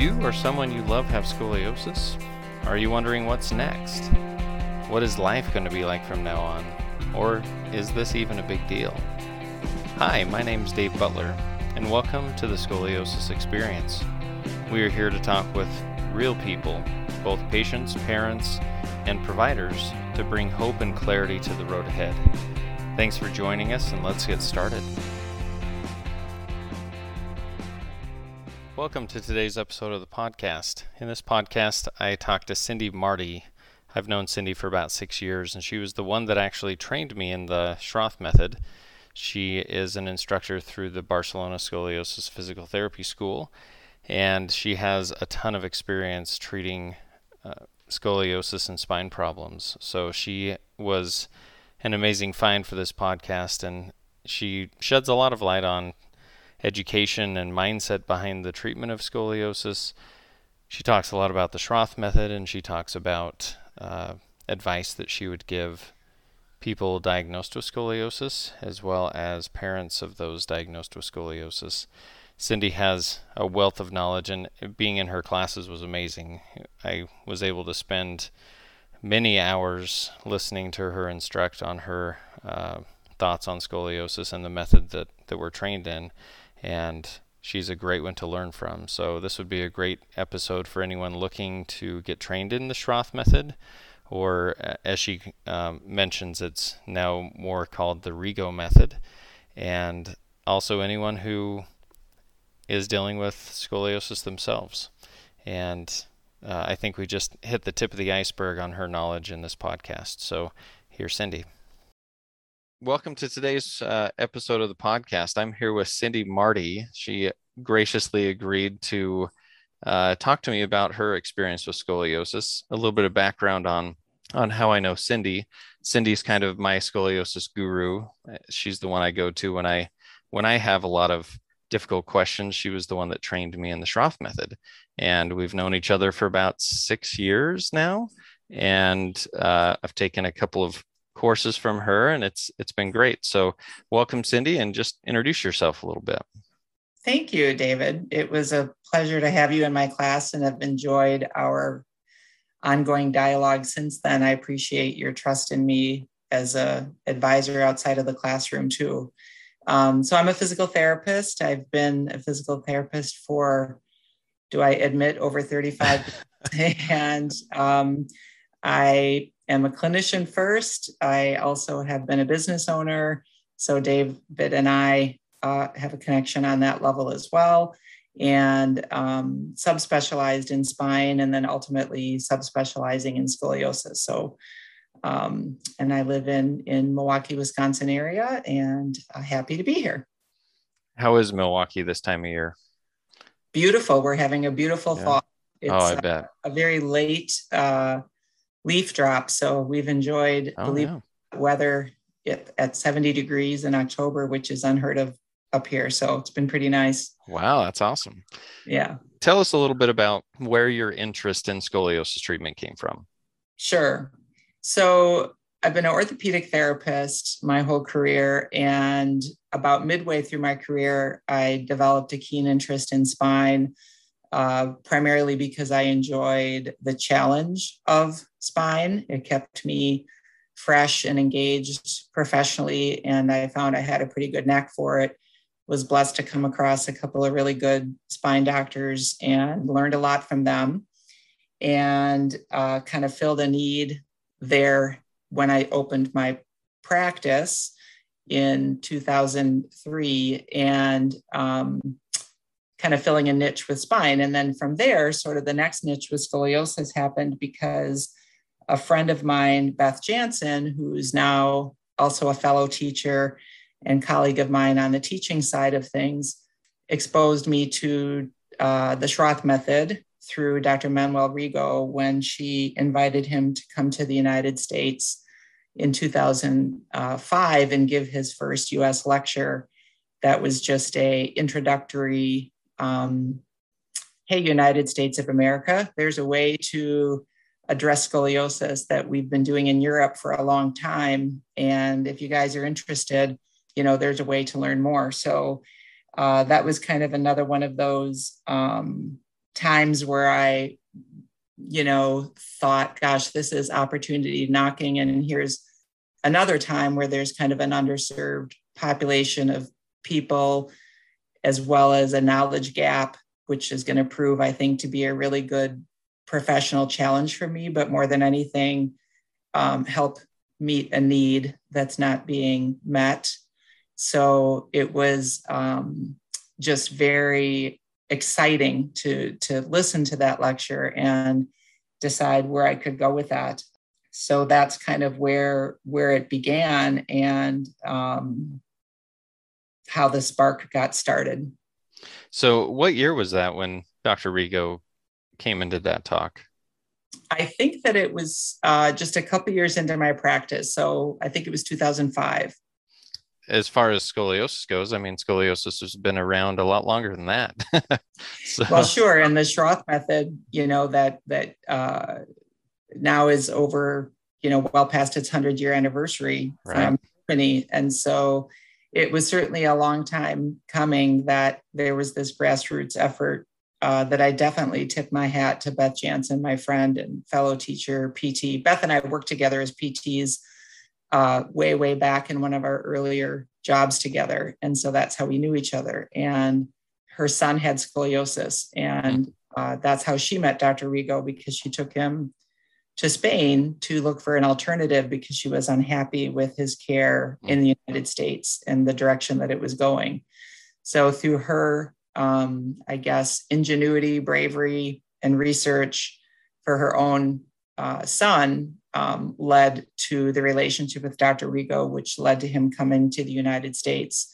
you or someone you love have scoliosis? Are you wondering what's next? What is life going to be like from now on? Or is this even a big deal? Hi, my name's Dave Butler, and welcome to the Scoliosis Experience. We are here to talk with real people, both patients, parents, and providers, to bring hope and clarity to the road ahead. Thanks for joining us, and let's get started. Welcome to today's episode of the podcast. In this podcast, I talked to Cindy Marti. I've known Cindy for about six years, and she was the one that actually trained me in the Schroth method. She is an instructor through the Barcelona Scoliosis Physical Therapy School, and she has a ton of experience treating uh, scoliosis and spine problems. So she was an amazing find for this podcast, and she sheds a lot of light on education and mindset behind the treatment of scoliosis. She talks a lot about the Schroth method and she talks about uh, advice that she would give people diagnosed with scoliosis as well as parents of those diagnosed with scoliosis. Cindy has a wealth of knowledge, and being in her classes was amazing. I was able to spend many hours listening to her instruct on her uh, thoughts on scoliosis and the method that, that we're trained in and she's a great one to learn from. So this would be a great episode for anyone looking to get trained in the Schroth method, or as she um, mentions, it's now more called the Rigo method, and also anyone who is dealing with scoliosis themselves. And uh, I think we just hit the tip of the iceberg on her knowledge in this podcast. So here's Cindy welcome to today's uh, episode of the podcast. I'm here with Cindy Marti. She graciously agreed to uh, talk to me about her experience with scoliosis. A little bit of background on on how I know Cindy. Cindy's kind of my scoliosis guru. She's the one I go to when I when I have a lot of difficult questions. She was the one that trained me in the Schroth method, and we've known each other for about six years now. And uh, I've taken a couple of courses from her and it's it's been great. So welcome cindy and just introduce yourself a little bit. Thank you david. It was a pleasure to have you in my class and have enjoyed our ongoing dialogue since then. I appreciate your trust in me as a advisor outside of the classroom too. Um, so i'm a physical therapist. I've been a physical therapist for do i admit over 35 and um, i am a clinician first. I also have been a business owner. So David and I uh, have a connection on that level as well. And um, subspecialized in spine and then ultimately subspecializing in scoliosis. So, um, and I live in, in Milwaukee, Wisconsin area and uh, happy to be here. How is Milwaukee this time of year? Beautiful. We're having a beautiful yeah. fall. It's oh, I bet. A, a very late uh, leaf drop. So we've enjoyed oh, the leaf weather at, at 70 degrees in October, which is unheard of up here. So it's been pretty nice. Wow, that's awesome. Yeah. Tell us a little bit about where your interest in scoliosis treatment came from. Sure. So I've been an orthopedic therapist my whole career. And about midway through my career, I developed a keen interest in spine uh, primarily because I enjoyed the challenge of spine. It kept me fresh and engaged professionally, and I found I had a pretty good knack for it. Was blessed to come across a couple of really good spine doctors and learned a lot from them, and uh, kind of filled a need there when I opened my practice in 2003. And um, kind of filling a niche with spine. And then from there, sort of the next niche with scoliosis happened because a friend of mine, Beth Jansen, who's now also a fellow teacher and colleague of mine on the teaching side of things, exposed me to uh, the Schroth method through Dr. Manuel Rigo when she invited him to come to the United States in 2005 and give his first US lecture that was just a introductory um, hey, United States of America, there's a way to address scoliosis that we've been doing in Europe for a long time. And if you guys are interested, you know, there's a way to learn more. So uh, that was kind of another one of those um, times where I, you know, thought, gosh, this is opportunity knocking. And here's another time where there's kind of an underserved population of people, as well as a knowledge gap, which is going to prove, I think, to be a really good professional challenge for me. But more than anything, um, help meet a need that's not being met. So it was um, just very exciting to to listen to that lecture and decide where I could go with that. So that's kind of where where it began and um, how the spark got started. So, what year was that when Dr. Rigo came and did that talk? I think that it was uh, just a couple years into my practice. So I think it was 2005. As far as scoliosis goes, I mean, scoliosis has been around a lot longer than that. so. Well, sure. And the Schroth method, you know, that that uh, now is over, you know, well past its 100 year anniversary right. from Germany. And so it was certainly a long time coming that there was this grassroots effort uh, that I definitely tip my hat to Beth Jansen, my friend and fellow teacher, PT. Beth and I worked together as PTs uh, way, way back in one of our earlier jobs together. And so that's how we knew each other. And her son had scoliosis. And uh, that's how she met Dr. Rigo because she took him to Spain to look for an alternative because she was unhappy with his care in the United States and the direction that it was going. So through her um, I guess, ingenuity, bravery, and research for her own uh, son um, led to the relationship with Dr. Rigo, which led to him coming to the United States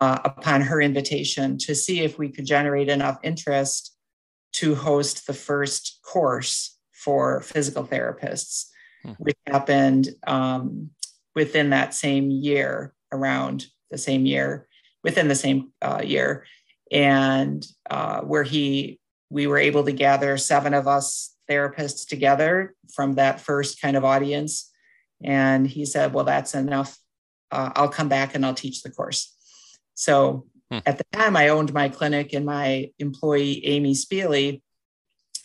uh, upon her invitation to see if we could generate enough interest to host the first course for physical therapists, hmm. which happened um, within that same year, around the same year, within the same uh, year and uh, where he we were able to gather seven of us therapists together from that first kind of audience. And he said well that's enough. Uh, i'll come back and i'll teach the course. So hmm. at the time i owned my clinic and my employee amy spiely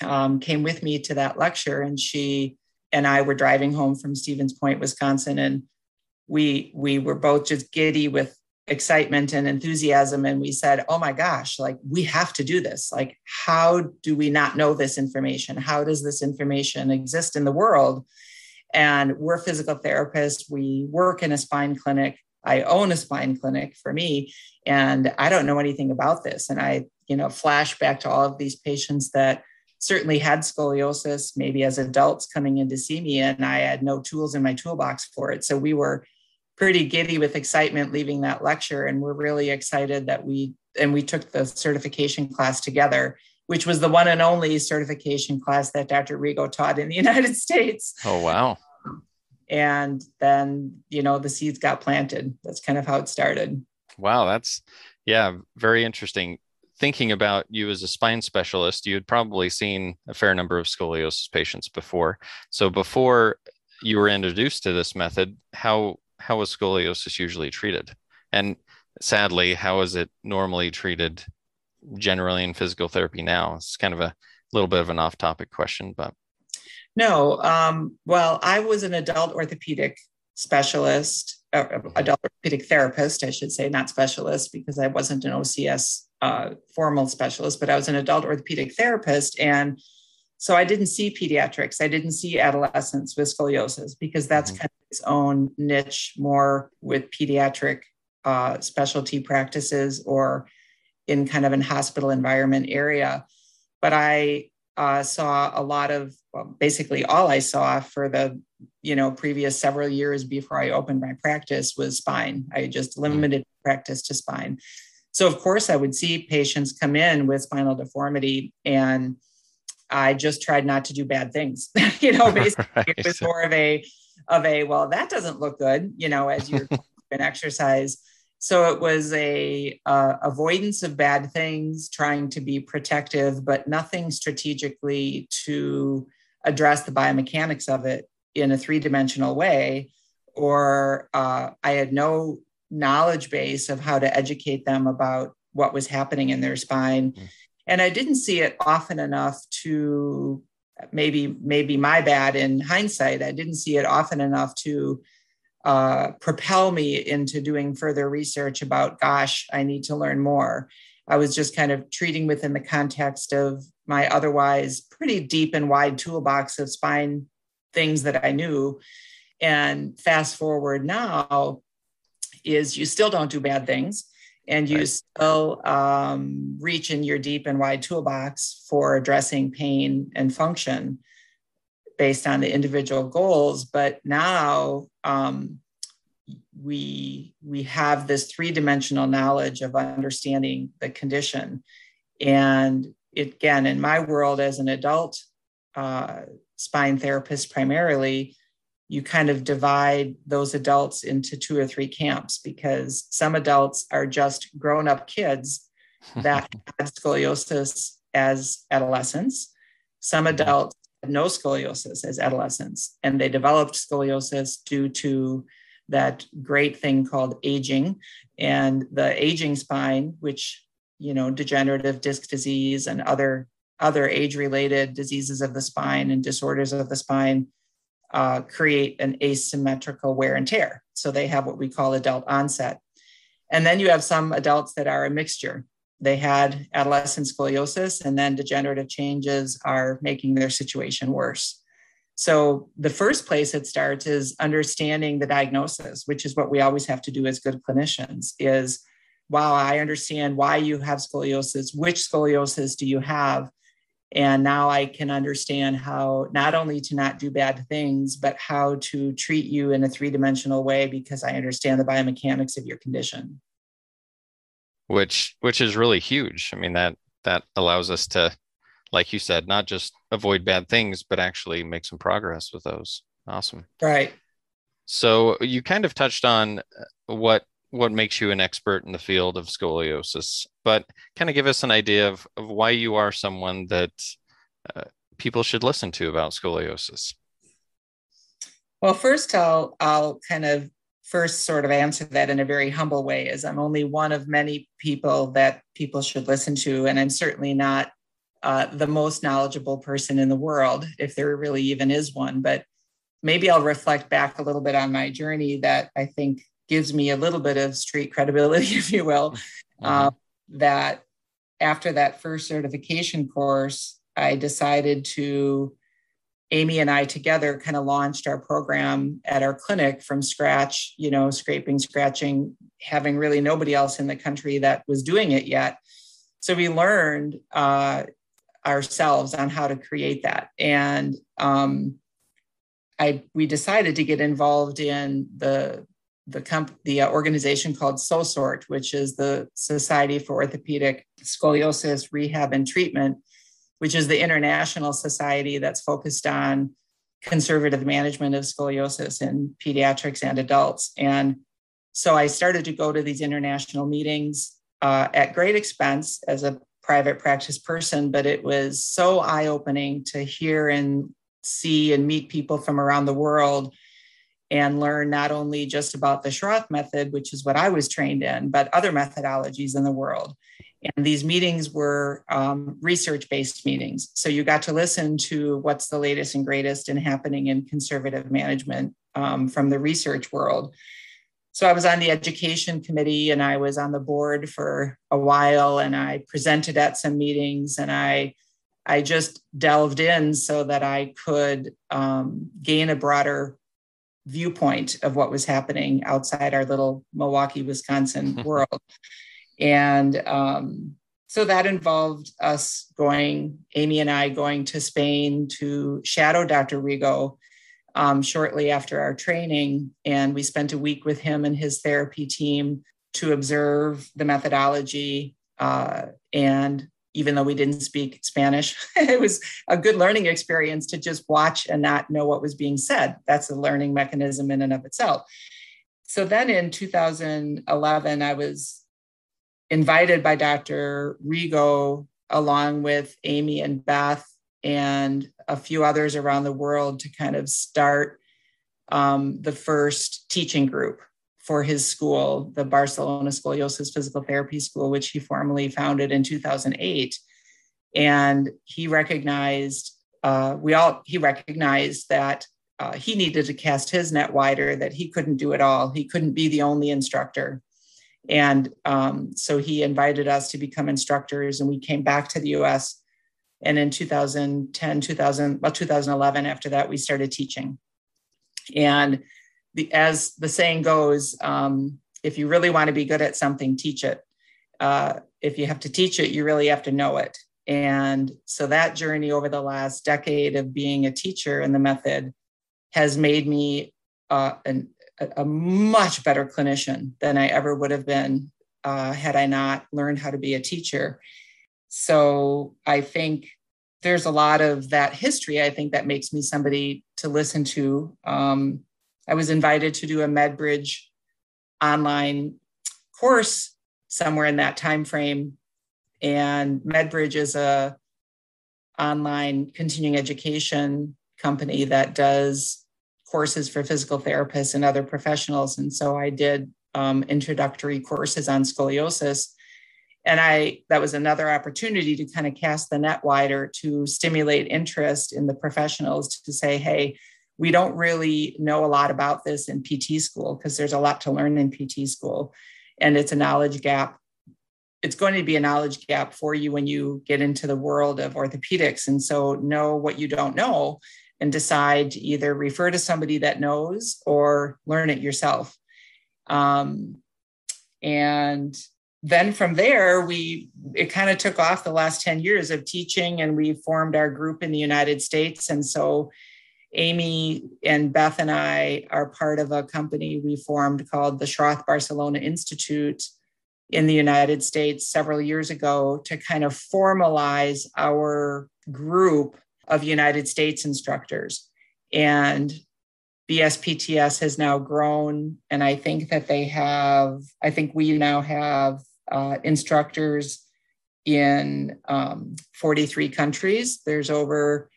um, came with me to that lecture. And she and i were driving home from stevens point wisconsin. And we we were both just giddy with excitement and enthusiasm and we said oh my gosh like we have to do this. Like how do we not know this information? How does this information exist in the world? And we're physical therapists we work in a spine clinic. I own a spine clinic for me and i don't know anything about this. And i you know flash back to all of these patients that certainly had scoliosis maybe as adults coming in to see me and i had no tools in my toolbox for it. So we were pretty giddy with excitement leaving that lecture. And we're really excited that we and we took the certification class together which was the one and only certification class that dr rigo taught in the united states. Oh wow. And then you know the seeds got planted. That's kind of how it started. Wow that's yeah very interesting. Thinking about you as a spine specialist you had probably seen a fair number of scoliosis patients before. So before you were introduced to this method how how is scoliosis usually treated? And sadly, how is it normally treated generally in physical therapy now? It's kind of a little bit of an off topic question, but. No, um, well, I was an adult orthopedic specialist, uh, mm-hmm. adult orthopedic therapist, I should say, not specialist, because I wasn't an OCS uh, formal specialist, but I was an adult orthopedic therapist. And so I didn't see pediatrics. I didn't see adolescents with scoliosis because that's mm-hmm. kind of its own niche more with pediatric uh, specialty practices or in kind of an hospital environment area. But I uh, saw a lot of well, basically all I saw for the you know previous several years before I opened my practice was spine. I just mm-hmm. limited practice to spine. So of course I would see patients come in with spinal deformity and I just tried not to do bad things. you know, basically right. it was more of a of a well, that doesn't look good, you know, as you're an exercise. So it was a uh, avoidance of bad things, trying to be protective, but nothing strategically to address the biomechanics of it in a three dimensional way. Or uh, I had no knowledge base of how to educate them about what was happening in their spine. And I didn't see it often enough to maybe maybe my bad in hindsight. I didn't see it often enough to uh, propel me into doing further research about, gosh, I need to learn more. I was just kind of treating within the context of my otherwise pretty deep and wide toolbox of spine things that I knew. And fast forward now is you still don't do bad things and you right. still um, reach in your deep and wide toolbox for addressing pain and function based on the individual goals. But now um, we we have this three dimensional knowledge of understanding the condition, and it, again, in my world as an adult uh, spine therapist, primarily. You kind of divide those adults into two or three camps because some adults are just grown up kids that had scoliosis as adolescents. Some mm-hmm. adults had no scoliosis as adolescents, and they developed scoliosis due to that great thing called aging and the aging spine, which you know degenerative disc disease and other other age related diseases of the spine and disorders of the spine uh, create an asymmetrical wear and tear. So they have what we call adult onset. And then you have some adults that are a mixture they had adolescent scoliosis, and then degenerative changes are making their situation worse. So, the first place it starts is understanding the diagnosis, which is what we always have to do as good clinicians is wow, I understand why you have scoliosis. Which scoliosis do you have? And now I can understand how not only to not do bad things, but how to treat you in a three dimensional way because I understand the biomechanics of your condition which which is really huge. I mean that that allows us to, like you said, not just avoid bad things, but actually make some progress with those. Awesome. Right. So you kind of touched on uh, what what makes you an expert in the field of scoliosis, but kind of give us an idea of, of why you are someone that uh, people should listen to about scoliosis. Well, first I'll I'll kind of first sort of answer that in a very humble way as I'm only one of many people that people should listen to. And I'm certainly not uh, the most knowledgeable person in the world, if there really even is one. But maybe I'll reflect back a little bit on my journey that I think gives me a little bit of street credibility, if you will. Mm-hmm. Uh, that after that first certification course, I decided to Amy and I together kind of launched our program at our clinic from scratch, you know, scraping, scratching, having really nobody else in the country that was doing it yet. So we learned uh, ourselves on how to create that. And um, I we decided to get involved in the the comp- the uh, organization called SOSORT, which is the Society for Orthopedic Scoliosis Rehab and Treatment which is the international society that's focused on conservative management of scoliosis in pediatrics and adults. And so I started to go to these international meetings uh, at great expense as a private practice person, but it was so eye opening to hear and see and meet people from around the world and learn not only just about the Schroth method, which is what I was trained in, but other methodologies in the world. And these meetings were um, research based meetings. So you got to listen to what's the latest and greatest and happening in conservative management um, from the research world. So I was on the education committee and I was on the board for a while and I presented at some meetings and I I just delved in so that I could um, gain a broader viewpoint of what was happening outside our little Milwaukee, Wisconsin world. And um, so that involved us going, Amy and I going to Spain to shadow Dr. Rigo um, shortly after our training. And we spent a week with him and his therapy team to observe the methodology. Uh, and even though we didn't speak Spanish, it was a good learning experience to just watch and not know what was being said. That's a learning mechanism in and of itself. So then in 2011, I was invited by Dr. Rigo, along with Amy and Beth and a few others around the world, to kind of start um, the first teaching group for his school, the Barcelona Scoliosis Physical Therapy School, which he formally founded in 2008. and he recognized uh, we all he recognized that uh, he needed to cast his net wider that he couldn't do it all. He couldn't be the only instructor. And um, so he invited us to become instructors and we came back to the us and in 2010 2000 well 2011 after that we started teaching. And the, as the saying goes um, if you really want to be good at something teach it uh, if you have to teach it you really have to know it and so that journey over the last decade of being a teacher in the method has made me uh, an, a much better clinician than I ever would have been uh, had I not learned how to be a teacher. So I think there's a lot of that history. I think that makes me somebody to listen to. Um, I was invited to do a MedBridge online course somewhere in that time frame and MedBridge is a online continuing education company that does courses for physical therapists and other professionals. And so I did um, introductory courses on scoliosis. And I that was another opportunity to kind of cast the net wider to stimulate interest in the professionals to say, hey, we don't really know a lot about this in PT school because there's a lot to learn in PT school. And it's a knowledge gap it's going to be a knowledge gap for you when you get into the world of orthopedics. And so know what you don't know and decide to either refer to somebody that knows or learn it yourself. Um, and then from there, we it kind of took off the last 10 years of teaching, and we formed our group in the United States. And so Amy and Beth and I are part of a company we formed called the Schroth Barcelona Institute in the United States several years ago to kind of formalize our group of United States instructors. And BSPTS has now grown, and I think that they have, I think we now have uh, instructors in um, 43 countries. There's over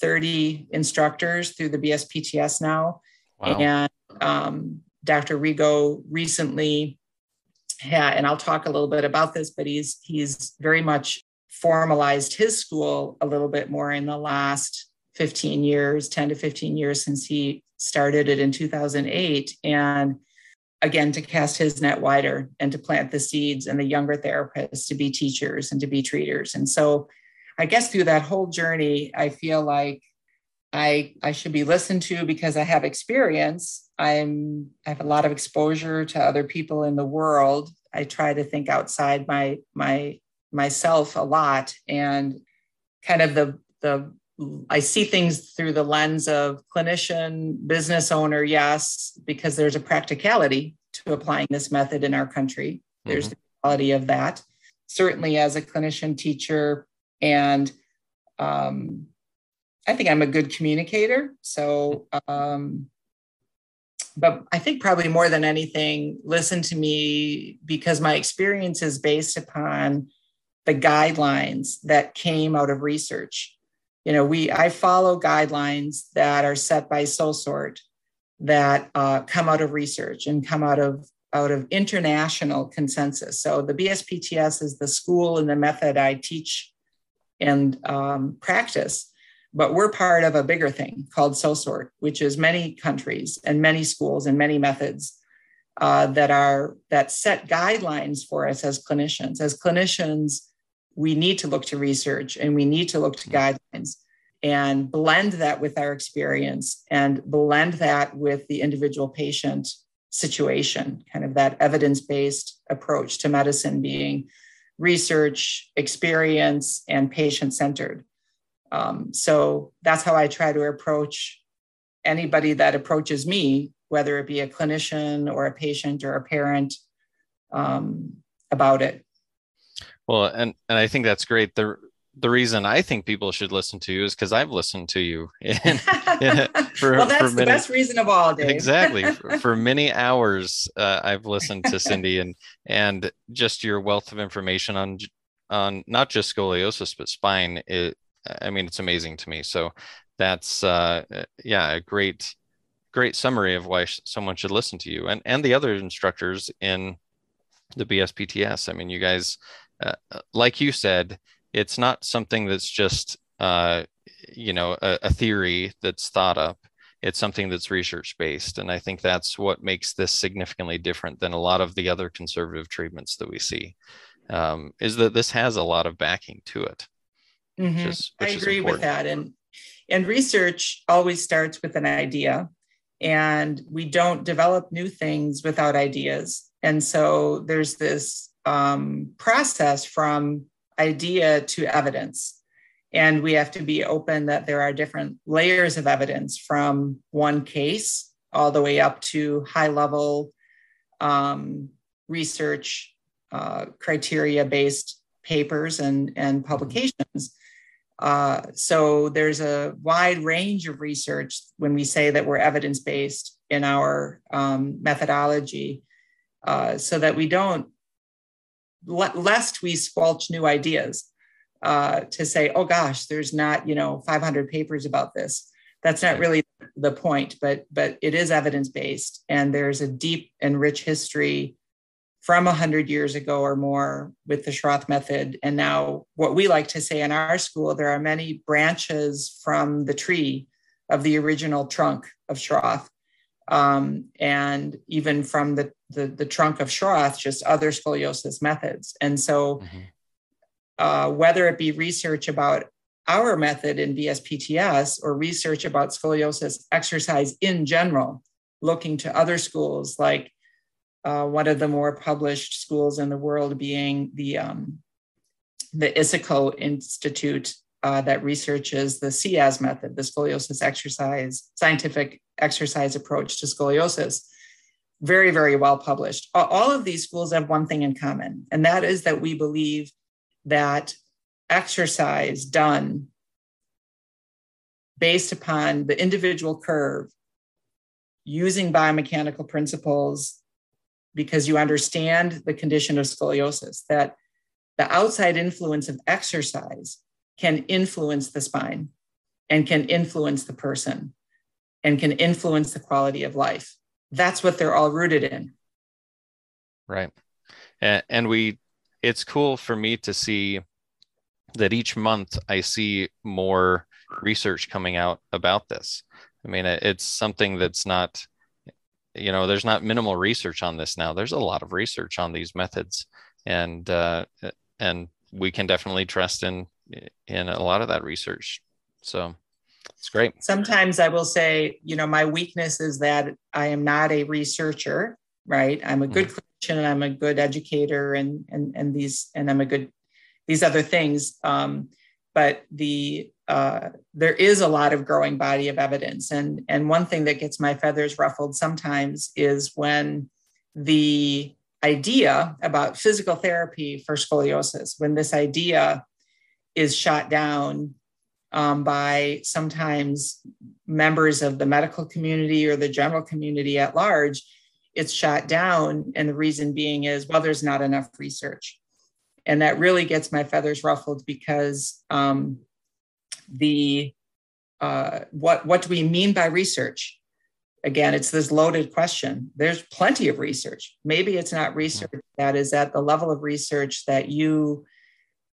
30 instructors through the BSPTS now. Wow. And um, Dr. Rigo recently had, and I'll talk a little bit about this, but he's he's very much formalized his school a little bit more in the last 15 years, 10 to 15 years since he started it in 2008. And again, to cast his net wider and to plant the seeds and the younger therapists to be teachers and to be treaters. And so I guess through that whole journey, I feel like I, I should be listened to because I have experience. I'm I have a lot of exposure to other people in the world. I try to think outside my my myself a lot and kind of the the I see things through the lens of clinician, business owner, yes, because there's a practicality to applying this method in our country. There's mm-hmm. the quality of that. Certainly, as a clinician, teacher, and um, I think I'm a good communicator. So, um, but I think probably more than anything, listen to me because my experience is based upon the guidelines that came out of research. You know, we I follow guidelines that are set by SOSORT that uh, come out of research and come out of out of international consensus. So the BSPTS is the school and the method I teach and um, practice but we're part of a bigger thing called SOSORT, which is many countries and many schools and many methods uh, that are that set guidelines for us as clinicians. As clinicians, we need to look to research and we need to look to guidelines and blend that with our experience and blend that with the individual patient situation, kind of that evidence based approach to medicine being research, experience, and patient centered. Um, so that's how I try to approach anybody that approaches me, whether it be a clinician or a patient or a parent, um, about it. Well, and and I think that's great. The the reason I think people should listen to you is because I've listened to you. In, in, for, well, that's for many, the best reason of all, Dave. exactly. For, for, many hours, uh, I've listened to Cindy, and and just your wealth of information on on not just scoliosis but spine it, I mean, it's amazing to me. So that's uh, uh, yeah, a great great summary of why someone should listen to you and and the other instructors in the BSPTS. I mean, you guys, uh, uh, like you said, it's not something that's just uh, you know a, a theory that's thought up it's something that's research based and i think that's what makes this significantly different than a lot of the other conservative treatments that we see um, is that this has a lot of backing to it mm-hmm. which is, which i agree with that and and research always starts with an idea and we don't develop new things without ideas and so there's this um, process from idea to evidence and we have to be open that there are different layers of evidence from one case all the way up to high level um, research uh, criteria based papers and, and publications. Uh, so there's a wide range of research when we say that we're evidence based in our um, methodology uh, so that we don't, lest we squelch new ideas uh, to say, oh gosh, there's not, you know, 500 papers about this. That's not really the point, but but it is evidence based, and there's a deep and rich history from 100 years ago or more with the Schroth method. And now, what we like to say in our school, there are many branches from the tree of the original trunk of Schroth. Um, and even from the, the, the, trunk of Schroth, just other scoliosis methods. And so mm-hmm uh, whether it be research about our method in BSPTS or research about scoliosis exercise in general, looking to other schools like uh, one of the more published schools in the world being the um, the ISICO Institute uh, that researches the SEAS method, the scoliosis exercise, scientific exercise approach to scoliosis. Very, very well published. All of these schools have one thing in common, and that is that we believe that exercise done based upon the individual curve using biomechanical principles because you understand the condition of scoliosis that the outside influence of exercise can influence the spine and can influence the person and can influence the quality of life that's what they're all rooted in right and, and we it's cool for me to see that each month I see more research coming out about this. I mean, it's something that's not, you know, there's not minimal research on this now. There's a lot of research on these methods, and uh, and we can definitely trust in in a lot of that research. So it's great. Sometimes I will say, you know, my weakness is that I am not a researcher, right? I'm a good mm and I'm a good educator and and and these and I'm a good these other things. Um, but the uh, there is a lot of growing body of evidence, and and one thing that gets my feathers ruffled sometimes is when the idea about physical therapy for scoliosis, when this idea is shot down um, by sometimes members of the medical community or the general community at large, it's shot down. And the reason being is, well, there's not enough research. And that really gets my feathers ruffled because um, the uh, what what do we mean by research? Again, it's this loaded question. There's plenty of research. Maybe it's not research that is at the level of research that you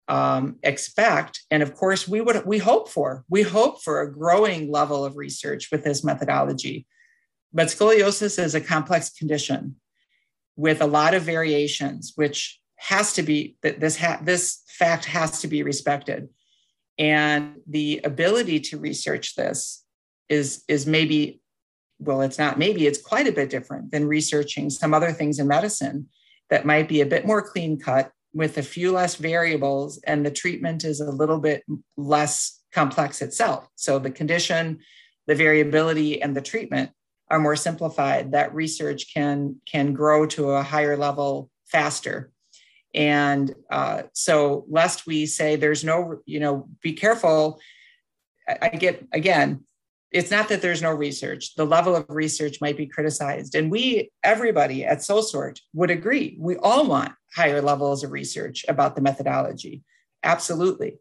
um, expect, and of course, we would we hope for. We hope for a growing level of research with this methodology. But scoliosis is a complex condition with a lot of variations, which has to be that this ha- this fact has to be respected. And the ability to research this is is maybe well, it's not maybe it's quite a bit different than researching some other things in medicine that might be a bit more clean cut with a few less variables and the treatment is a little bit less complex itself. So the condition, the variability, and the treatment are more simplified, that research can can grow to a higher level faster. And uh, so, lest we say there's no, you know, be careful. I, I get again, it's not that there's no research. The level of research might be criticized, and we, everybody at SoSort, would agree. We all want higher levels of research about the methodology, absolutely.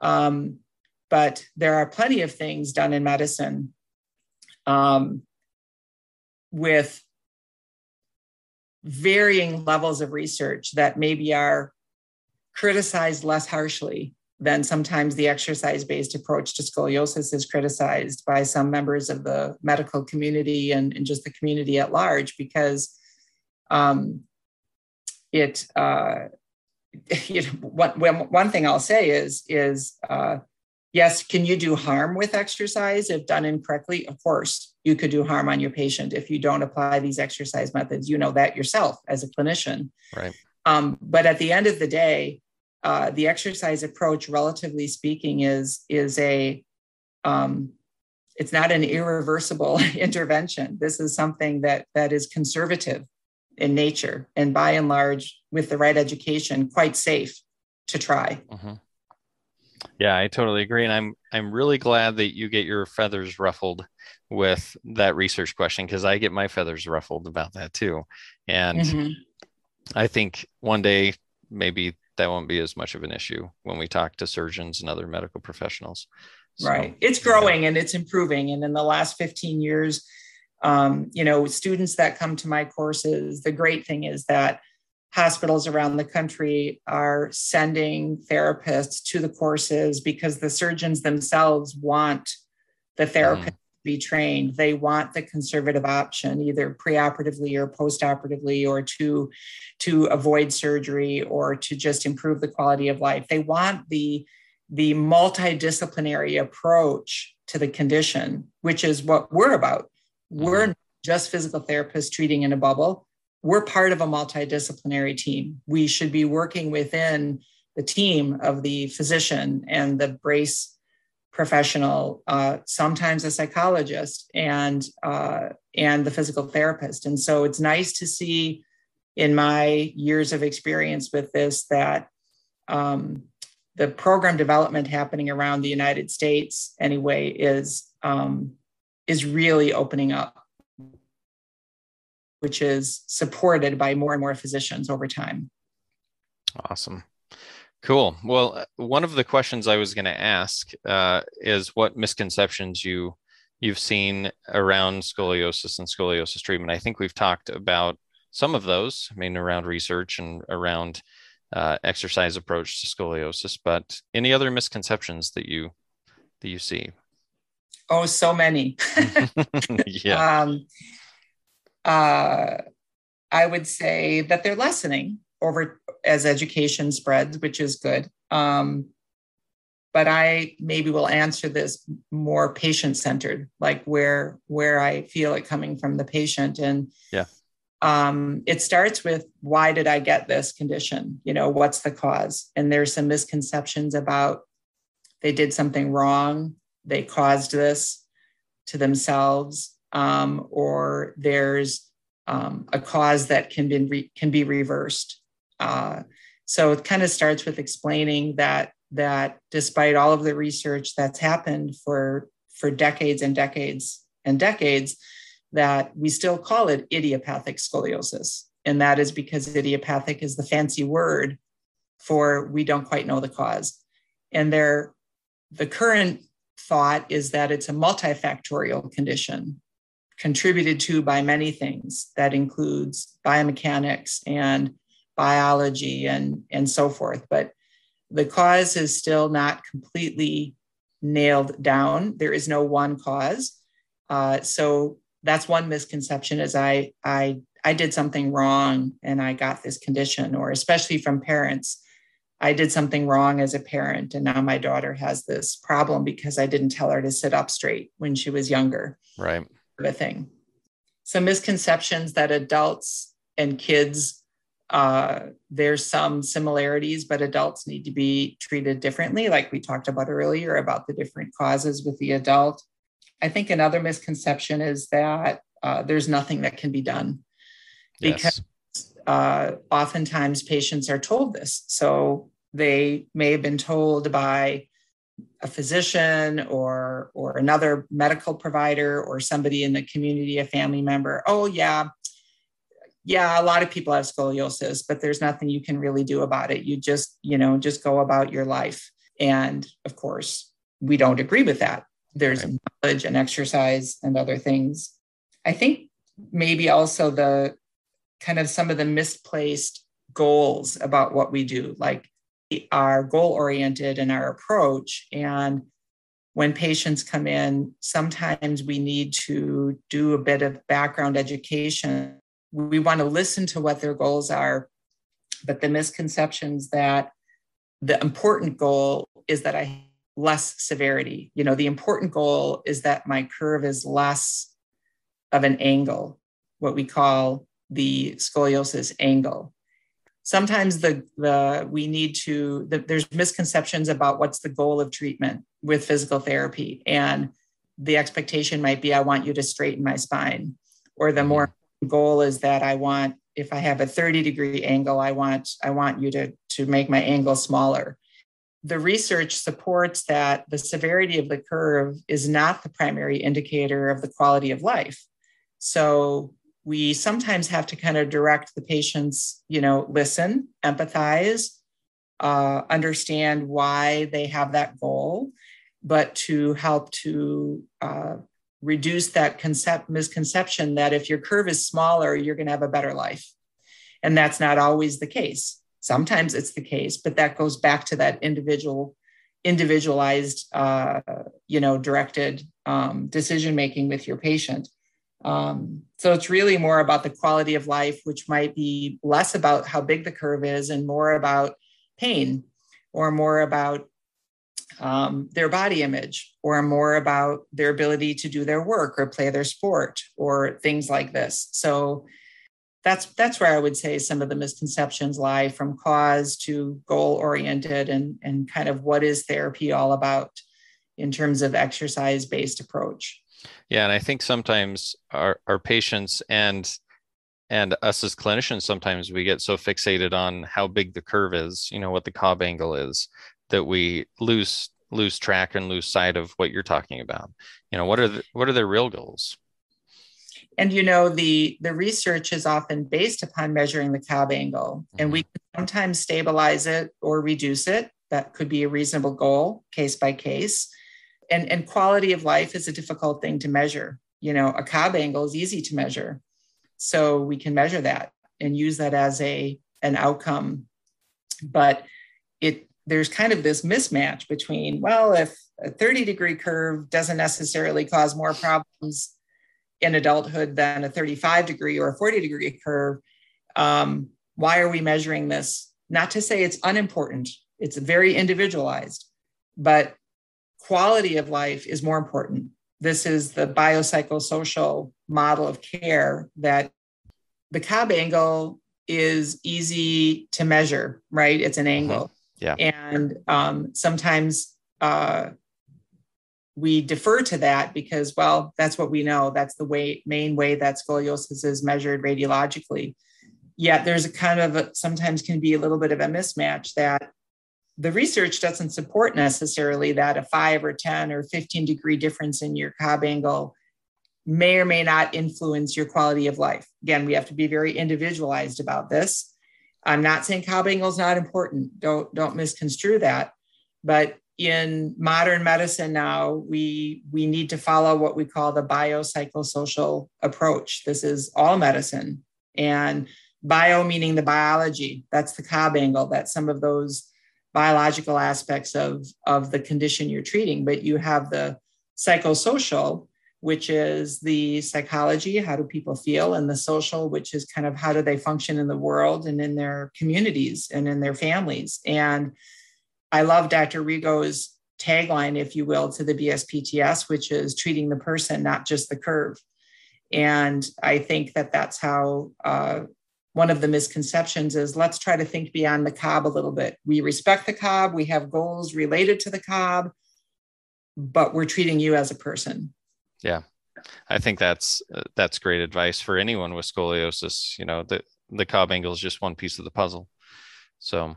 Um, but there are plenty of things done in medicine um, with varying levels of research that maybe are criticized less harshly than sometimes the exercise based approach to scoliosis is criticized by some members of the medical community and, and just the community at large because um, it, uh, you know, one, one thing I'll say is, is uh, yes, can you do harm with exercise if done incorrectly? Of course, you could do harm on your patient if you don't apply these exercise methods. You know that yourself as a clinician. Right. Um, but at the end of the day, uh, the exercise approach, relatively speaking, is is a um, it's not an irreversible intervention. This is something that that is conservative in nature, and by and large, with the right education, quite safe to try. Mm-hmm. Yeah, I totally agree, and I'm I'm really glad that you get your feathers ruffled with that research question because I get my feathers ruffled about that too, and mm-hmm. I think one day maybe that won't be as much of an issue when we talk to surgeons and other medical professionals. So, right. It's growing yeah. and it's improving. And in the last 15 years, um, you know, students that come to my courses, the great thing is that hospitals around the country are sending therapists to the courses because the surgeons themselves want the therapist mm be trained. They want the conservative option, either preoperatively or postoperatively, or to, to avoid surgery or to just improve the quality of life. They want the, the multidisciplinary approach to the condition, which is what we're about. We're mm-hmm. just physical therapists treating in a bubble. We're part of a multidisciplinary team. We should be working within the team of the physician and the brace professional, uh, sometimes a psychologist, and uh, and the physical therapist. And so it's nice to see in my years of experience with this that um, the program development happening around the United States anyway is um, is really opening up, which is supported by more and more physicians over time. Awesome. Cool. Well, uh, one of the questions I was going to ask uh, is what misconceptions you you've seen around scoliosis and scoliosis treatment. I think we've talked about some of those. I mean, around research and around uh, exercise approach to scoliosis. But any other misconceptions that you that you see? Oh, so many. yeah. Um, uh, I would say that they're lessening over as education spreads, which is good. Um, but I maybe will answer this more patient centered, like where where I feel it coming from the patient. And yeah, um, it starts with why did I get this condition? You know, what's the cause? And there's some misconceptions about they did something wrong, they caused this to themselves, um, or there's um, a cause that can be re- can be reversed. Uh, so it kind of starts with explaining that that despite all of the research that's happened for for decades and decades and decades, that we still call it idiopathic scoliosis, and that is because idiopathic is the fancy word for we don't quite know the cause. And there, the current thought is that it's a multifactorial condition contributed to by many things that includes biomechanics and biology and, and so forth. But the cause is still not completely nailed down. There is no one cause. Uh, so that's one misconception is I, I, I did something wrong and I got this condition, or especially from parents. I did something wrong as a parent, and now my daughter has this problem because I didn't tell her to sit up straight when she was younger. Right. The thing. Some misconceptions that adults and kids uh, there's some similarities, but adults need to be treated differently, like we talked about earlier about the different causes with the adult. I think another misconception is that uh, there's nothing that can be done because yes. Uh, oftentimes patients are told this. So they may have been told by a physician or or another medical provider or somebody in the community a family member oh yeah yeah, a lot of people have scoliosis, but there's nothing you can really do about it. You just, you know, just go about your life. And of course, we don't agree with that. There's right. knowledge and exercise and other things. I think maybe also the kind of some of the misplaced goals about what we do. Like are goal oriented in our approach. And when patients come in, sometimes we need to do a bit of background education. We want to listen to what their goals are, but the misconceptions that the important goal is that I less severity. You know, the important goal is that my curve is less of an angle, what we call the scoliosis angle. Sometimes the the we need to the, there's misconceptions about what's the goal of treatment with physical therapy and the expectation might be i want you to straighten my spine or the mm-hmm. more goal is that i want if i have a 30 degree angle i want i want you to to make my angle smaller. The research supports that the severity of the curve is not the primary indicator of the quality of life. So we sometimes have to kind of direct the patients, you know, listen, empathize, uh, understand why they have that goal, but to help to uh, reduce that concept misconception that if your curve is smaller, you're going to have a better life. And that's not always the case. Sometimes it's the case, but that goes back to that individual, individualized, uh, you know, directed um, decision making with your patient. Um, so it's really more about the quality of life, which might be less about how big the curve is and more about pain or more about um, their body image or more about their ability to do their work or play their sport or things like this. So that's that's where I would say some of the misconceptions lie from cause to goal oriented and and kind of what is therapy all about in terms of exercise based approach. Yeah, and I think sometimes our, our patients and and us as clinicians sometimes we get so fixated on how big the curve is, you know, what the Cobb angle is, that we lose lose track and lose sight of what you're talking about. You know, what are the, what are their real goals? And you know, the the research is often based upon measuring the Cobb angle, mm-hmm. and we mm-hmm. can sometimes stabilize it or reduce it. That could be a reasonable goal, case by case and and quality of life is a difficult thing to measure. You know a cobb angle is easy to measure. So we can measure that and use that as a an outcome. But it there's kind of this mismatch between well if a 30 degree curve doesn't necessarily cause more problems in adulthood than a 35 degree or a 40 degree curve um, why are we measuring this? Not to say it's unimportant it's very individualized but quality of life is more important. This is the biopsychosocial model of care that the Cobb angle is easy to measure, right? It's an mm-hmm. angle. Yeah. And um, sometimes uh, we defer to that because, well, that's what we know. That's the way, main way that scoliosis is measured radiologically. Yet there's a kind of a, sometimes can be a little bit of a mismatch that the research doesn't support necessarily that a five or 10 or 15 degree difference in your Cobb angle may or may not influence your quality of life. Again, we have to be very individualized about this. I'm not saying Cobb angle is not important. Don't don't misconstrue that. But in modern medicine now, we we need to follow what we call the biopsychosocial approach. This is all medicine, and bio meaning the biology. That's the Cobb angle. That's some of those biological aspects of, of the condition you're treating, but you have the psychosocial, which is the psychology, how do people feel, and the social, which is kind of how do they function in the world and in their communities and in their families. And I love Dr. Rigo's tagline, if you will, to the BSPTS, which is treating the person, not just the curve. And I think that that's how uh, one of the misconceptions is let's try to think beyond the Cobb a little bit. We respect the Cobb, we have goals related to the Cobb, but we're treating you as a person. Yeah. I think that's uh, that's great advice for anyone with scoliosis. You know, the the Cobb angle is just one piece of the puzzle. So,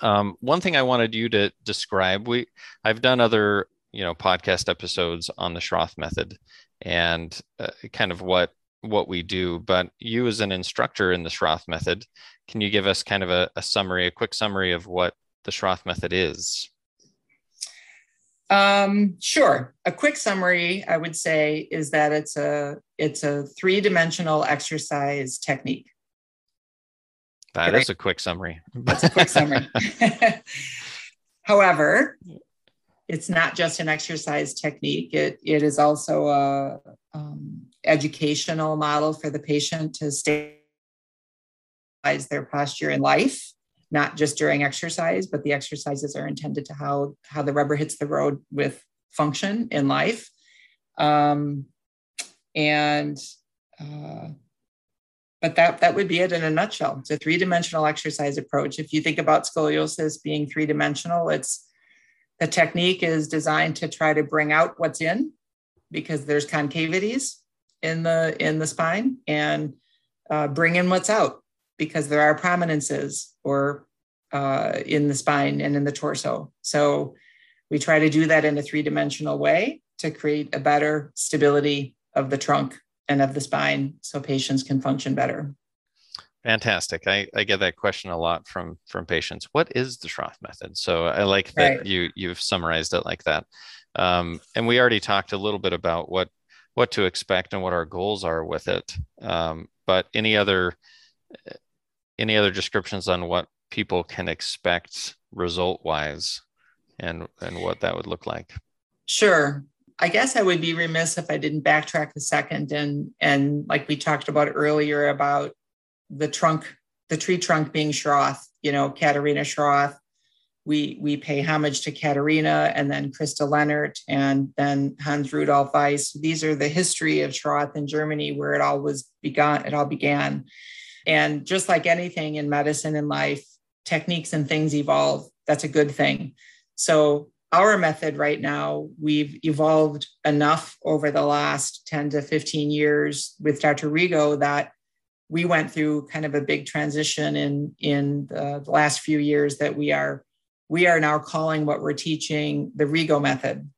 um, one thing I wanted you to describe, we I've done other you know podcast episodes on the Schroth method and uh, kind of what what we do, but you as an instructor in the Schroth method, can you give us kind of a, a summary, a quick summary of what the Schroth method is? Um, sure. A quick summary, I would say, is that it's a it's a three dimensional exercise technique. That Great. is a quick summary. That's a quick summary. However, it's not just an exercise technique. It, it is also a um, educational model for the patient to stabilize their posture in life, not just during exercise, but the exercises are intended to how, how the rubber hits the road with function in life. Um, and uh, but that that would be it in a nutshell. It's a three-dimensional exercise approach. If you think about scoliosis being three-dimensional, it's the technique is designed to try to bring out what's in because there's concavities in the in the spine and uh, bring in what's out because there are prominences or uh, in the spine and in the torso. So we try to do that in a three-dimensional way to create a better stability of the trunk and of the spine so patients can function better. Fantastic. I, I get that question a lot from from patients. What is the Schroth method? So I like that right. you you've summarized it like that. Um, and we already talked a little bit about what what to expect and what our goals are with it. Um, but any other any other descriptions on what people can expect result wise and and what that would look like? Sure. I guess I would be remiss if I didn't backtrack a second and and like we talked about earlier about the trunk, the tree trunk being Schroth, you know, Katharina Schroth. We we pay homage to Katharina and then Christa Lehnert and then Hans Rudolf Weiss. These are the history of Schroth in Germany where it all was begun, it all began. And just like anything in medicine and life, techniques and things evolve. That's a good thing. So our method right now, we've evolved enough over the last 10 to 15 years with Dr. Rigo that we went through kind of a big transition in, in the last few years that we are we are now calling what we're teaching the Rigo method.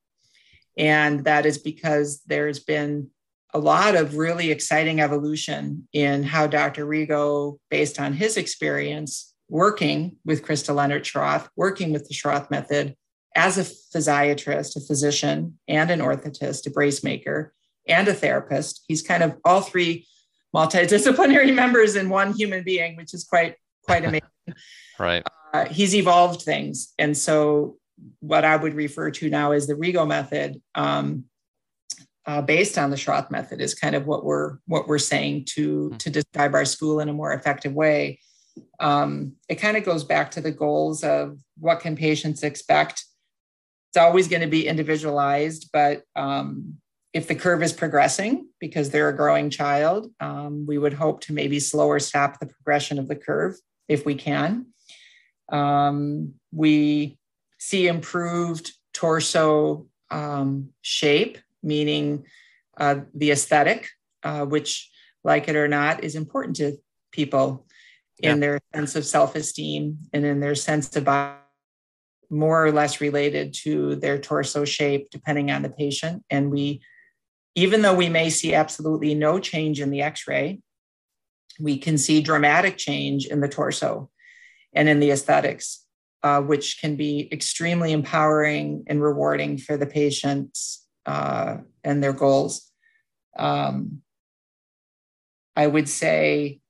And that is because there's been a lot of really exciting evolution in how Dr. Rigo, based on his experience working with Christa Lehnert Schroth, working with the Schroth method, as a physiatrist, a physician, and an orthotist, a brace maker, and a therapist. He's kind of all three multidisciplinary members in one human being, which is quite quite amazing. right. Uh, he's evolved things, and so what I would refer to now as the Rigo method, um, uh, based on the Schroth method, is kind of what we're what we're saying to mm-hmm. to describe our school in a more effective way. Um, it kind of goes back to the goals of what can patients expect it's always going to be individualized, but um, if the curve is progressing because they're a growing child, um, we would hope to maybe slow or stop the progression of the curve if we can. Um, we see improved torso um, shape, meaning uh, the aesthetic, uh, which, like it or not, is important to people yeah. in their sense of self esteem and in their sense of body more or less related to their torso shape, depending on the patient. And we, even though we may see absolutely no change in the x ray, we can see dramatic change in the torso and in the aesthetics, uh, which can be extremely empowering and rewarding for the patients uh, and their goals. Um, I would say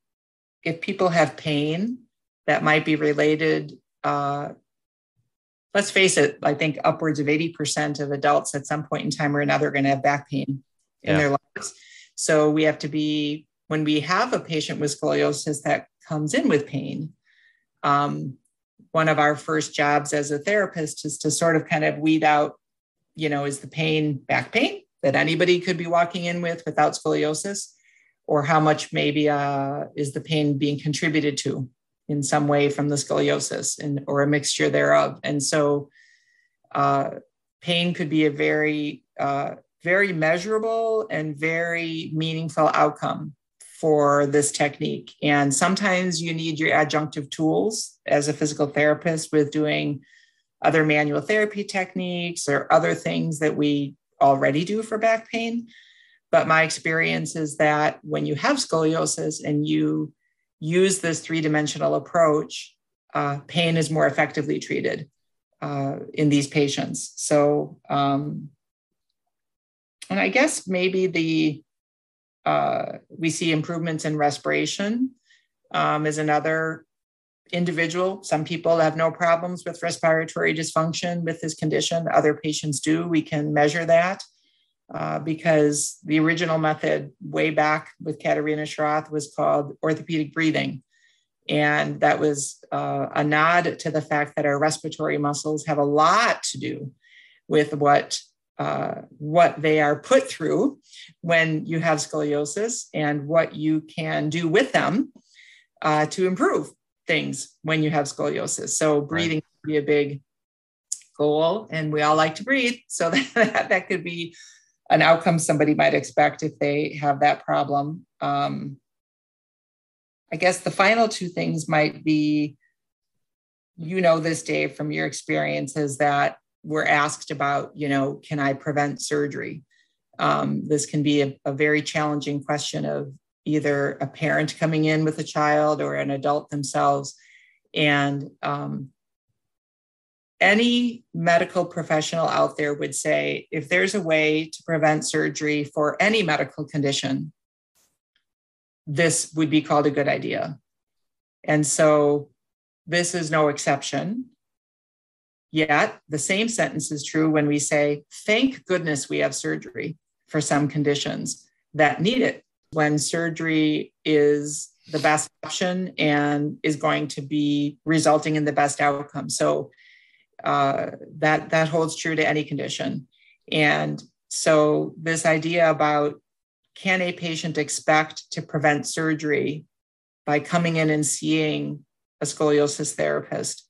if people have pain that might be related uh, let's face it, I think upwards of 80% of adults at some point in time or another are going to have back pain in yeah. their lives. So we have to be, when we have a patient with scoliosis that comes in with pain, um, one of our first jobs as a therapist is to sort of kind of weed out, you know, is the pain back pain that anybody could be walking in with without scoliosis? Or how much maybe uh, is the pain being contributed to in some way from the scoliosis and or a mixture thereof. And so uh, pain could be a very, uh, very measurable and very meaningful outcome for this technique. And sometimes you need your adjunctive tools as a physical therapist with doing other manual therapy techniques or other things that we already do for back pain. But my experience is that when you have scoliosis and you use this three dimensional approach, uh, pain is more effectively treated uh, in these patients. So, um, and I guess maybe the uh, we see improvements in respiration um, is another individual. Some people have no problems with respiratory dysfunction with this condition. Other patients do. We can measure that uh, because the original method way back with Katharina Schroth was called orthopedic breathing. And that was uh, a nod to the fact that our respiratory muscles have a lot to do with what uh, what they are put through when you have scoliosis and what you can do with them uh, to improve things when you have scoliosis. So breathing right. could be a big goal, and we all like to breathe. So that, that could be an outcome somebody might expect if they have that problem. Um, I guess the final two things might be you know this Dave from your experience is that we're asked about, you know, can I prevent surgery? Um, this can be a, a, very challenging question of either a parent coming in with a child or an adult themselves. And um, any medical professional out there would say if there's a way to prevent surgery for any medical condition, this would be called a good idea. And so this is no exception. Yet the same sentence is true when we say, thank goodness we have surgery for some conditions that need it when surgery is the best option and is going to be resulting in the best outcome. So uh, that that holds true to any condition. And so this idea about can a patient expect to prevent surgery by coming in and seeing a scoliosis therapist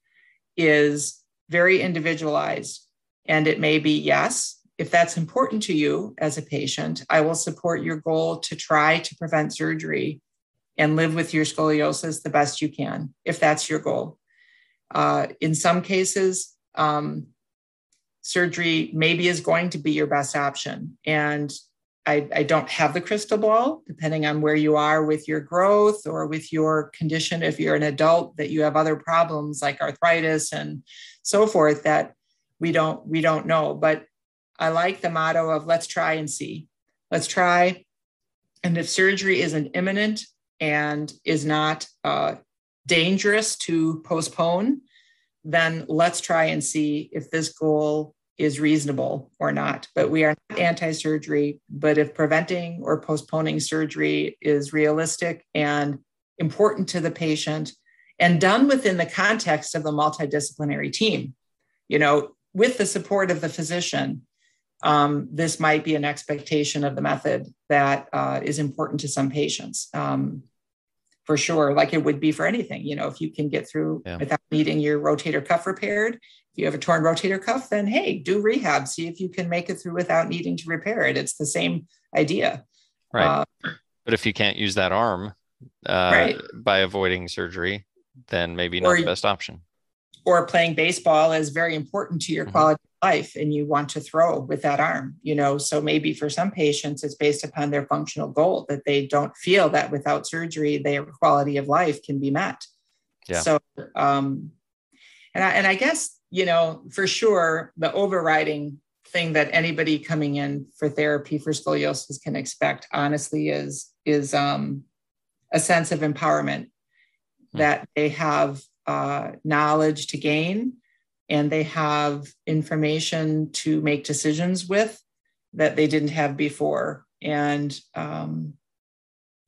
is very individualized. And it may be yes, if that's important to you as a patient, I will support your goal to try to prevent surgery and live with your scoliosis the best you can, if that's your goal. Uh, in some cases, um, surgery maybe is going to be your best option. And I, I, don't have the crystal ball, depending on where you are with your growth or with your condition. If you're an adult, that you have other problems like arthritis and so forth that we don't we don't know. But I like the motto of let's try and see. Let's try. And if surgery isn't imminent and is not uh, dangerous to postpone, then let's try and see if this goal is reasonable or not. But we are not anti surgery. But if preventing or postponing surgery is realistic and important to the patient and done within the context of the multidisciplinary team, you know, with the support of the physician, um, this might be an expectation of the method that uh, is important to some patients. Um, for sure, like it would be for anything. You know, if you can get through yeah. without needing your rotator cuff repaired, if you have a torn rotator cuff, then hey, do rehab. See if you can make it through without needing to repair it. It's the same idea. Right. Uh, but if you can't use that arm uh, right. by avoiding surgery, then maybe not or, the best option. Or playing baseball is very important to your mm-hmm. quality of life and you want to throw with that arm, you know. So maybe for some patients, it's based upon their functional goal that they don't feel that without surgery, their quality of life can be met. Yeah. So, um, and I, and I guess you know, for sure, the overriding thing that anybody coming in for therapy for scoliosis can expect, honestly, is is um, a sense of empowerment hmm. that they have uh, knowledge to gain and they have information to make decisions with that they didn't have before. And um,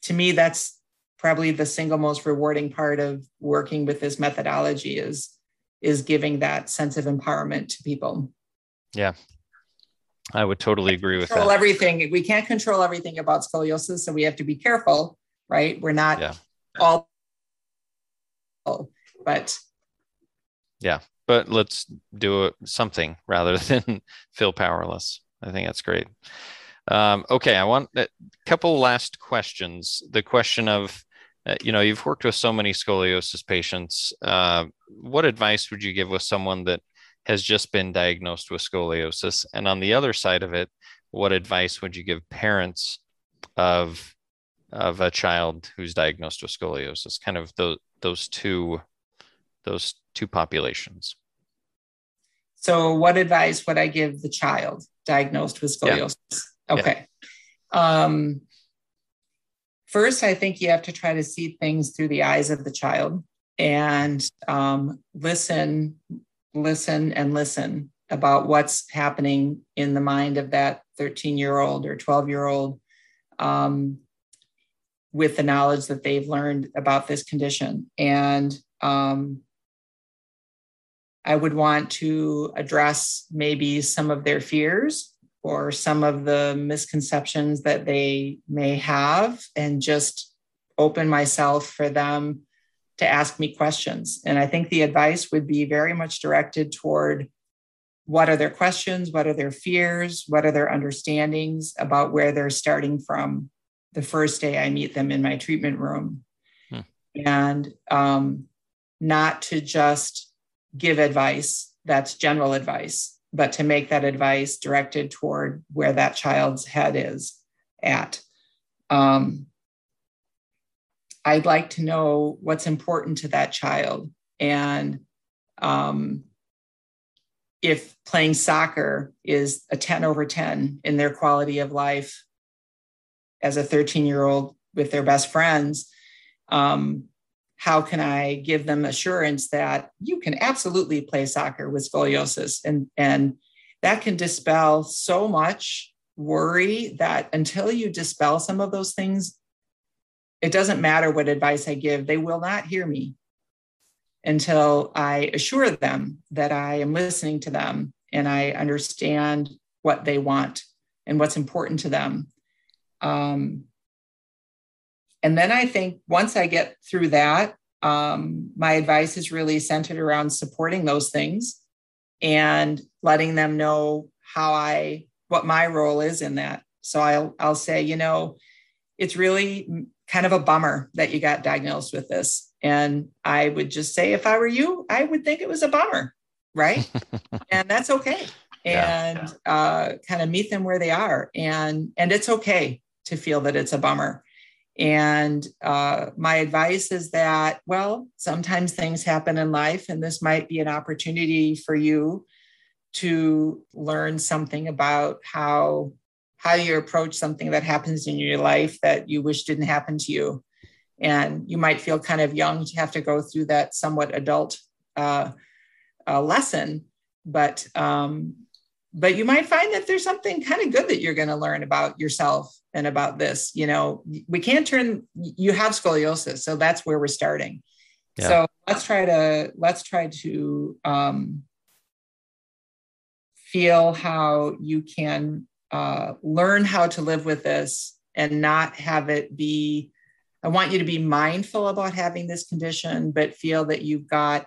to me, that's probably the single most rewarding part of working with this methodology is is giving that sense of empowerment to people. Yeah. I would totally agree with control that. everything. We can't control everything about scoliosis, so we have to be careful, right? We're not yeah. all but yeah, but let's do something rather than feel powerless. I think that's great. Um, okay, I want a couple last questions. The question of uh, you know, you've worked with so many scoliosis patients. Uh, what advice would you give with someone that has just been diagnosed with scoliosis? And on the other side of it, what advice would you give parents of of a child who's diagnosed with scoliosis? Kind of those those two those two populations. So, what advice would I give the child diagnosed with scoliosis? Yeah. Okay. Yeah. Um, First, I think you have to try to see things through the eyes of the child. and um, listen, listen, and listen about what's happening in the mind of that 13 year old or 12 year old um, with the knowledge that they've learned about this condition. And um, I would want to address maybe some of their fears or some of the misconceptions that they may have and just open myself for them to ask me questions. And I think the advice would be very much directed toward what are their questions, what are their fears, what are their understandings about where they're starting from the first day I meet them in my treatment room. Hmm. And um, not to just give advice that's general advice, but to make that advice directed toward where that child's head is at. Um, I'd like to know what's important to that child. And um, if playing soccer is a 10 over 10 in their quality of life as a 13 year old with their best friends, um, how can I give them assurance that you can absolutely play soccer with scoliosis? And, and that can dispel so much worry that until you dispel some of those things, it doesn't matter what advice I give, they will not hear me until I assure them that I am listening to them and I understand what they want and what's important to them. Um, and then I think once I get through that, um, my advice is really centered around supporting those things and letting them know how I, what my role is in that. So I'll, I'll say, you know, it's really kind of a bummer that you got diagnosed with this. And I would just say, if I were you, I would think it was a bummer, right? and that's okay. And yeah, yeah. Uh, kind of meet them where they are. And and it's okay to feel that it's a bummer. And uh, my advice is that, well, sometimes things happen in life, and this might be an opportunity for you to learn something about how how you approach something that happens in your life that you wish didn't happen to you. And you might feel kind of young to have to go through that somewhat adult uh, uh, lesson, but um, but you might find that there's something kind of good that you're going to learn about yourself and about this you know? We can't turn you have scoliosis so that's where we're starting. Yeah. so let's try to let's try to um, feel how you can uh, learn how to live with this and not have it be i want you to be mindful about having this condition but feel that you've got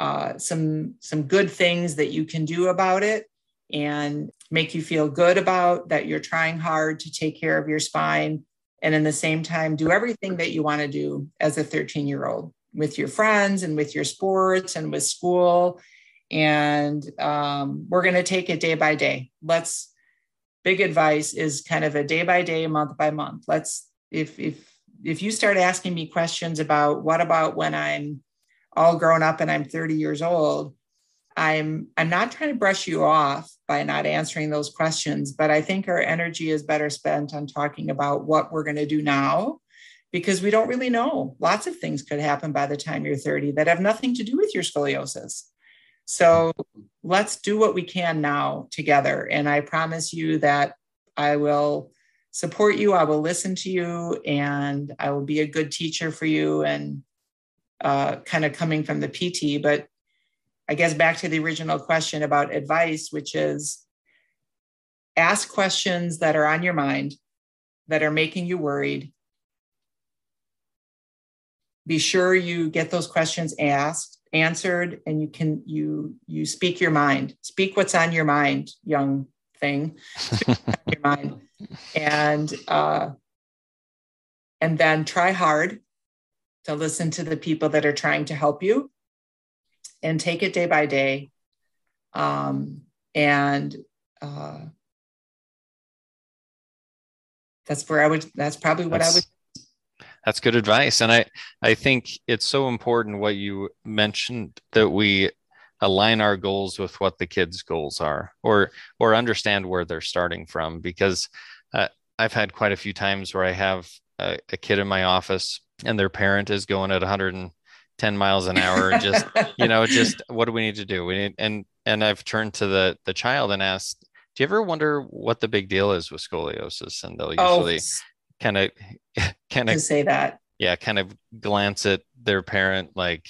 uh, some some good things that you can do about it and make you feel good about that you're trying hard to take care of your spine. And in the same time do everything that you want to do as a 13 year old with your friends and with your sports and with school. And um, we're going to take it day by day. Let's big advice is kind of a day by day month by month. Let's if if if you start asking me questions about what about when i'm all grown up and i'm 30 years old I'm I'm not trying to brush you off by not answering those questions, but I think our energy is better spent on talking about what we're going to do now because we don't really know. Lots of things could happen by the time you're 30 that have nothing to do with your scoliosis. So let's do what we can now together. And I promise you that I will support you, I will listen to you, and I will be a good teacher for you and uh, kind of coming from the PT, but I guess back to the original question about advice, which is ask questions that are on your mind, that are making you worried. Be sure you get those questions asked, answered, and you can you you speak your mind. Speak what's on your mind, young thing. your mind, and uh, and then try hard to listen to the people that are trying to help you and take it day by day. Um, and uh, that's where I would, that's probably what that's, I would. That's good advice. And I, I think it's so important what you mentioned that we align our goals with what the kids' goals are or, or understand where they're starting from. Because uh, I've had quite a few times where I have a, a kid in my office and their parent is going at 100 10 miles an hour just you know just what do we need to do? We need and and i've turned to the the child and asked do you ever wonder what the big deal is with scoliosis? And they'll oh, usually kind of kind of say that. Yeah kind of glance at their parent like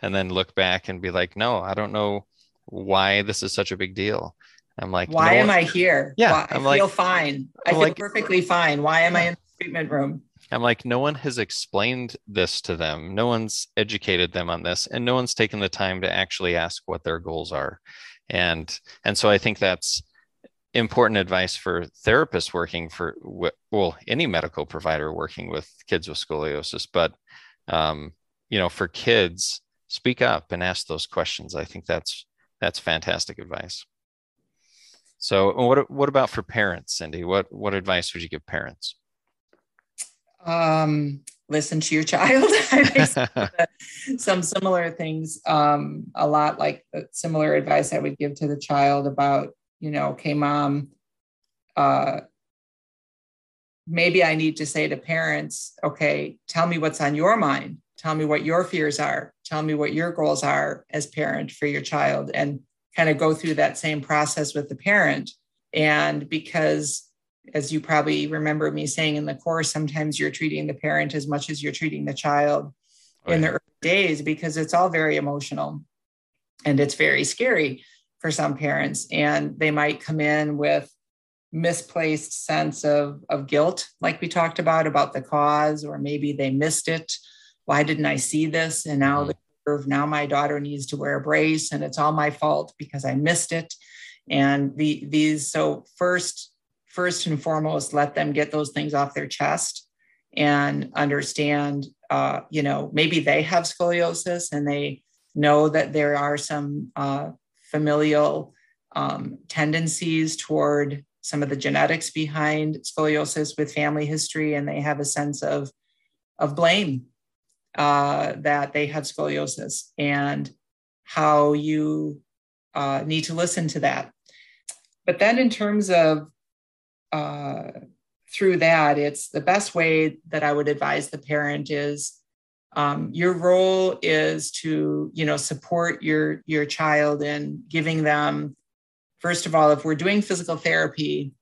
and then look back and be like no i don't know why this is such a big deal. I'm like why no am i here? Yeah why, i feel like, fine. I I'm feel like, perfectly fine. Why am i in the treatment room I'm like, no one has explained this to them. No one's educated them on this, and no one's taken the time to actually ask what their goals are. And and so I think that's important advice for therapists working for well any medical provider working with kids with scoliosis. But um, you know, for kids, speak up and ask those questions. I think that's that's fantastic advice. So, what what about for parents, Cindy? What what advice would you give parents? Um, listen to your child. some similar things, um, a lot like similar advice I would give to the child about, you know, okay, mom, uh, maybe I need to say to parents, okay, tell me what's on your mind. Tell me what your fears are. Tell me what your goals are as parent for your child and kind of go through that same process with the parent. And because as you probably remember me saying in the course, sometimes you're treating the parent as much as you're treating the child oh, in the early days because it's all very emotional and it's very scary for some parents. And they might come in with misplaced sense of, of guilt, like we talked about, about the cause, or maybe they missed it. Why didn't I see this? And now mm-hmm. the curve, now my daughter needs to wear a brace and it's all my fault because I missed it. And the, these, so first first and foremost, let them get those things off their chest and understand, uh, you know, maybe they have scoliosis and they know that there are some uh, familial um, tendencies toward some of the genetics behind scoliosis with family history, and they have a sense of, of blame uh, that they have scoliosis and how you uh, need to listen to that. But then, in terms of uh, through that, it's the best way that I would advise the parent is um, your role is to you know support your your child in giving them first of all if we're doing physical therapy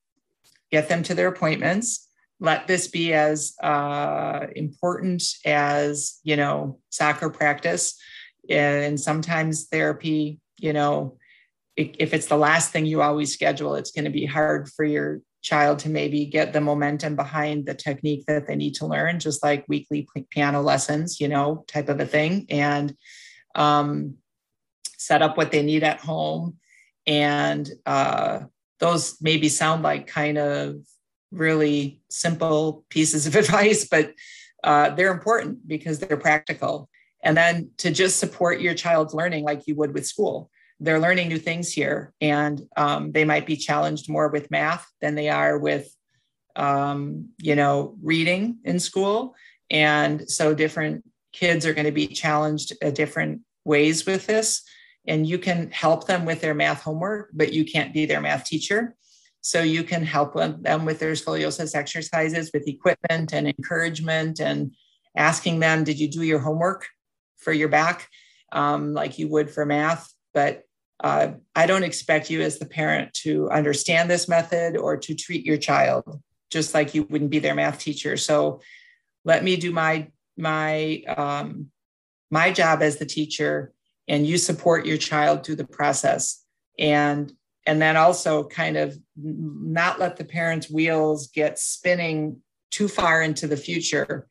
get them to their appointments. Let this be as uh, important as you know soccer practice. And sometimes therapy you know if it's the last thing you always schedule it's going to be hard for your child to maybe get the momentum behind the technique that they need to learn, just like weekly piano lessons, you know, type of a thing, and um, set up what they need at home. And uh, those maybe sound like kind of really simple pieces of advice, but uh, they're important because they're practical. And then to just support your child's learning like you would with school they're learning new things here and um, they might be challenged more with math than they are with um, you know reading in school. And so different kids are going to be challenged at different ways with this. And you can help them with their math homework but you can't be their math teacher. So you can help them with their scoliosis exercises with equipment and encouragement and asking them did you do your homework for your back? Um, like you would for math but uh, I don't expect you as the parent to understand this method or to treat your child just like you wouldn't be their math teacher. So let me do my my um, my job as the teacher, and you support your child through the process, and and then also kind of not let the parents' wheels get spinning too far into the future.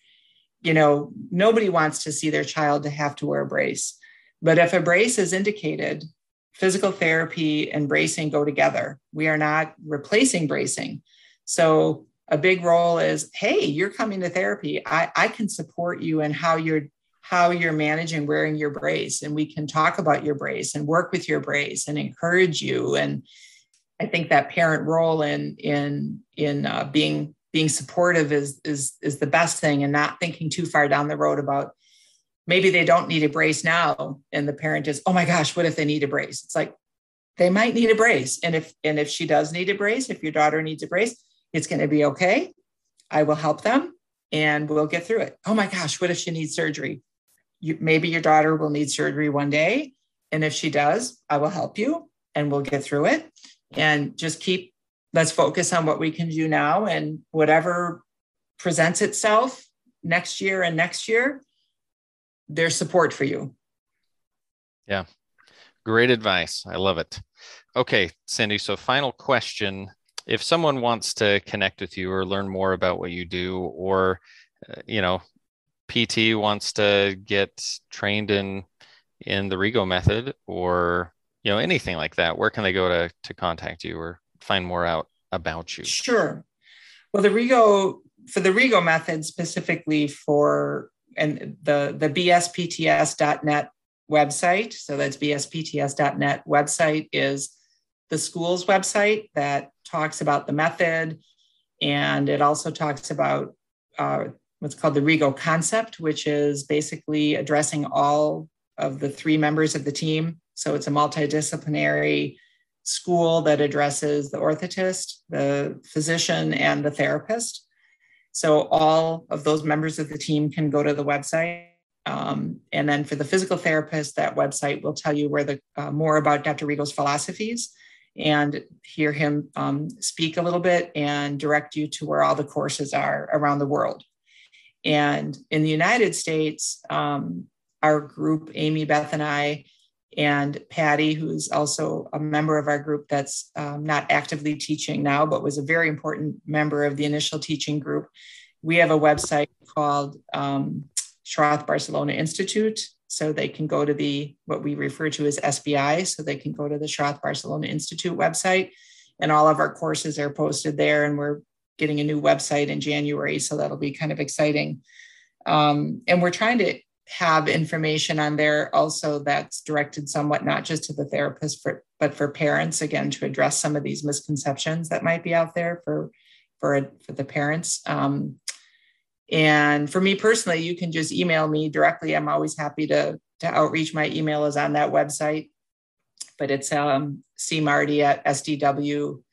You know, nobody wants to see their child to have to wear a brace, but if a brace is indicated physical therapy and bracing go together. We are not replacing bracing. So a big role is, hey, you're coming to therapy. I, I can support you in how you're how you're managing wearing your brace and we can talk about your brace and work with your brace and encourage you and i think that parent role in in in uh, being being supportive is is is the best thing and not thinking too far down the road about maybe they don't need a brace now. And the parent is oh my gosh what if they need a brace? It's like they might need a brace. And if and if she does need a brace if your daughter needs a brace it's going to be okay. I will help them and we'll get through it. Oh my gosh what if she needs surgery? You, maybe your daughter will need surgery one day. And if she does, I will help you and we'll get through it. And just keep, let's focus on what we can do now and whatever presents itself next year and next year, there's support for you. Yeah. Great advice. I love it. Okay, Cindy. So, final question. If someone wants to connect with you or learn more about what you do, or, uh, you know, PT wants to get trained in in the Rigo method or you know anything like that, where can they go to to contact you or find more out about you? Sure. Well, the Rigo for the Rigo method specifically for and the the bspts.net website. So that's bspts.net website is the school's website that talks about the method, and it also talks about uh, what's called the Rigo concept, which is basically addressing all of the three members of the team. So it's a multidisciplinary school that addresses the orthotist, the physician, and the therapist. So all of those members of the team can go to the website. Um, and then for the physical therapist, that website will tell you where the uh, more about Dr. Rigo's philosophies and hear him um, speak a little bit and direct you to where all the courses are around the world. And in the United States, um, our group, Amy, Beth, and I, and Patty, who's also a member of our group that's um, not actively teaching now, but was a very important member of the initial teaching group. We have a website called um, Schroth Barcelona Institute. So they can go to the what we refer to as SBI. So they can go to the Schroth Barcelona Institute website, and all of our courses are posted there. And we're getting a new website in January, so that'll be kind of exciting. Um, and we're trying to have information on there also that's directed somewhat not just to the therapist for, but for parents again to address some of these misconceptions that might be out there for for for the parents. Um, and for me personally you can just email me directly. I'm always happy to to outreach. My email is on that website but it's um, cmarti at sdwpt.com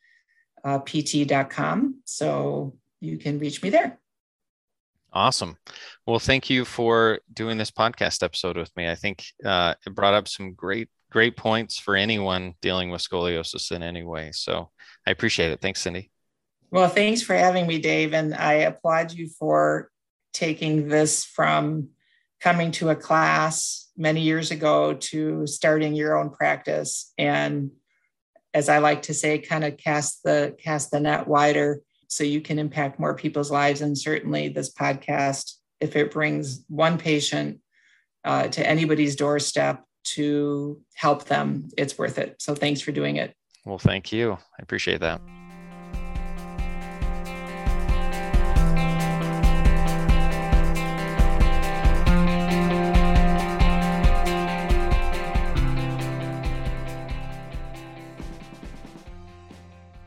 so you can reach me there Awesome. Well, thank you for doing this podcast episode with me. I think uh, it brought up some great, great points for anyone dealing with scoliosis in any way. So I appreciate it. Thanks, Cindy. Well, thanks for having me, Dave. And I applaud you for taking this from coming to a class many years ago to starting your own practice. And as I like to say, kind of cast the cast the net wider so you can impact more people's lives. And certainly, this podcast, if it brings one patient uh, to anybody's doorstep to help them, it's worth it. So, thanks for doing it. Well, thank you. I appreciate that.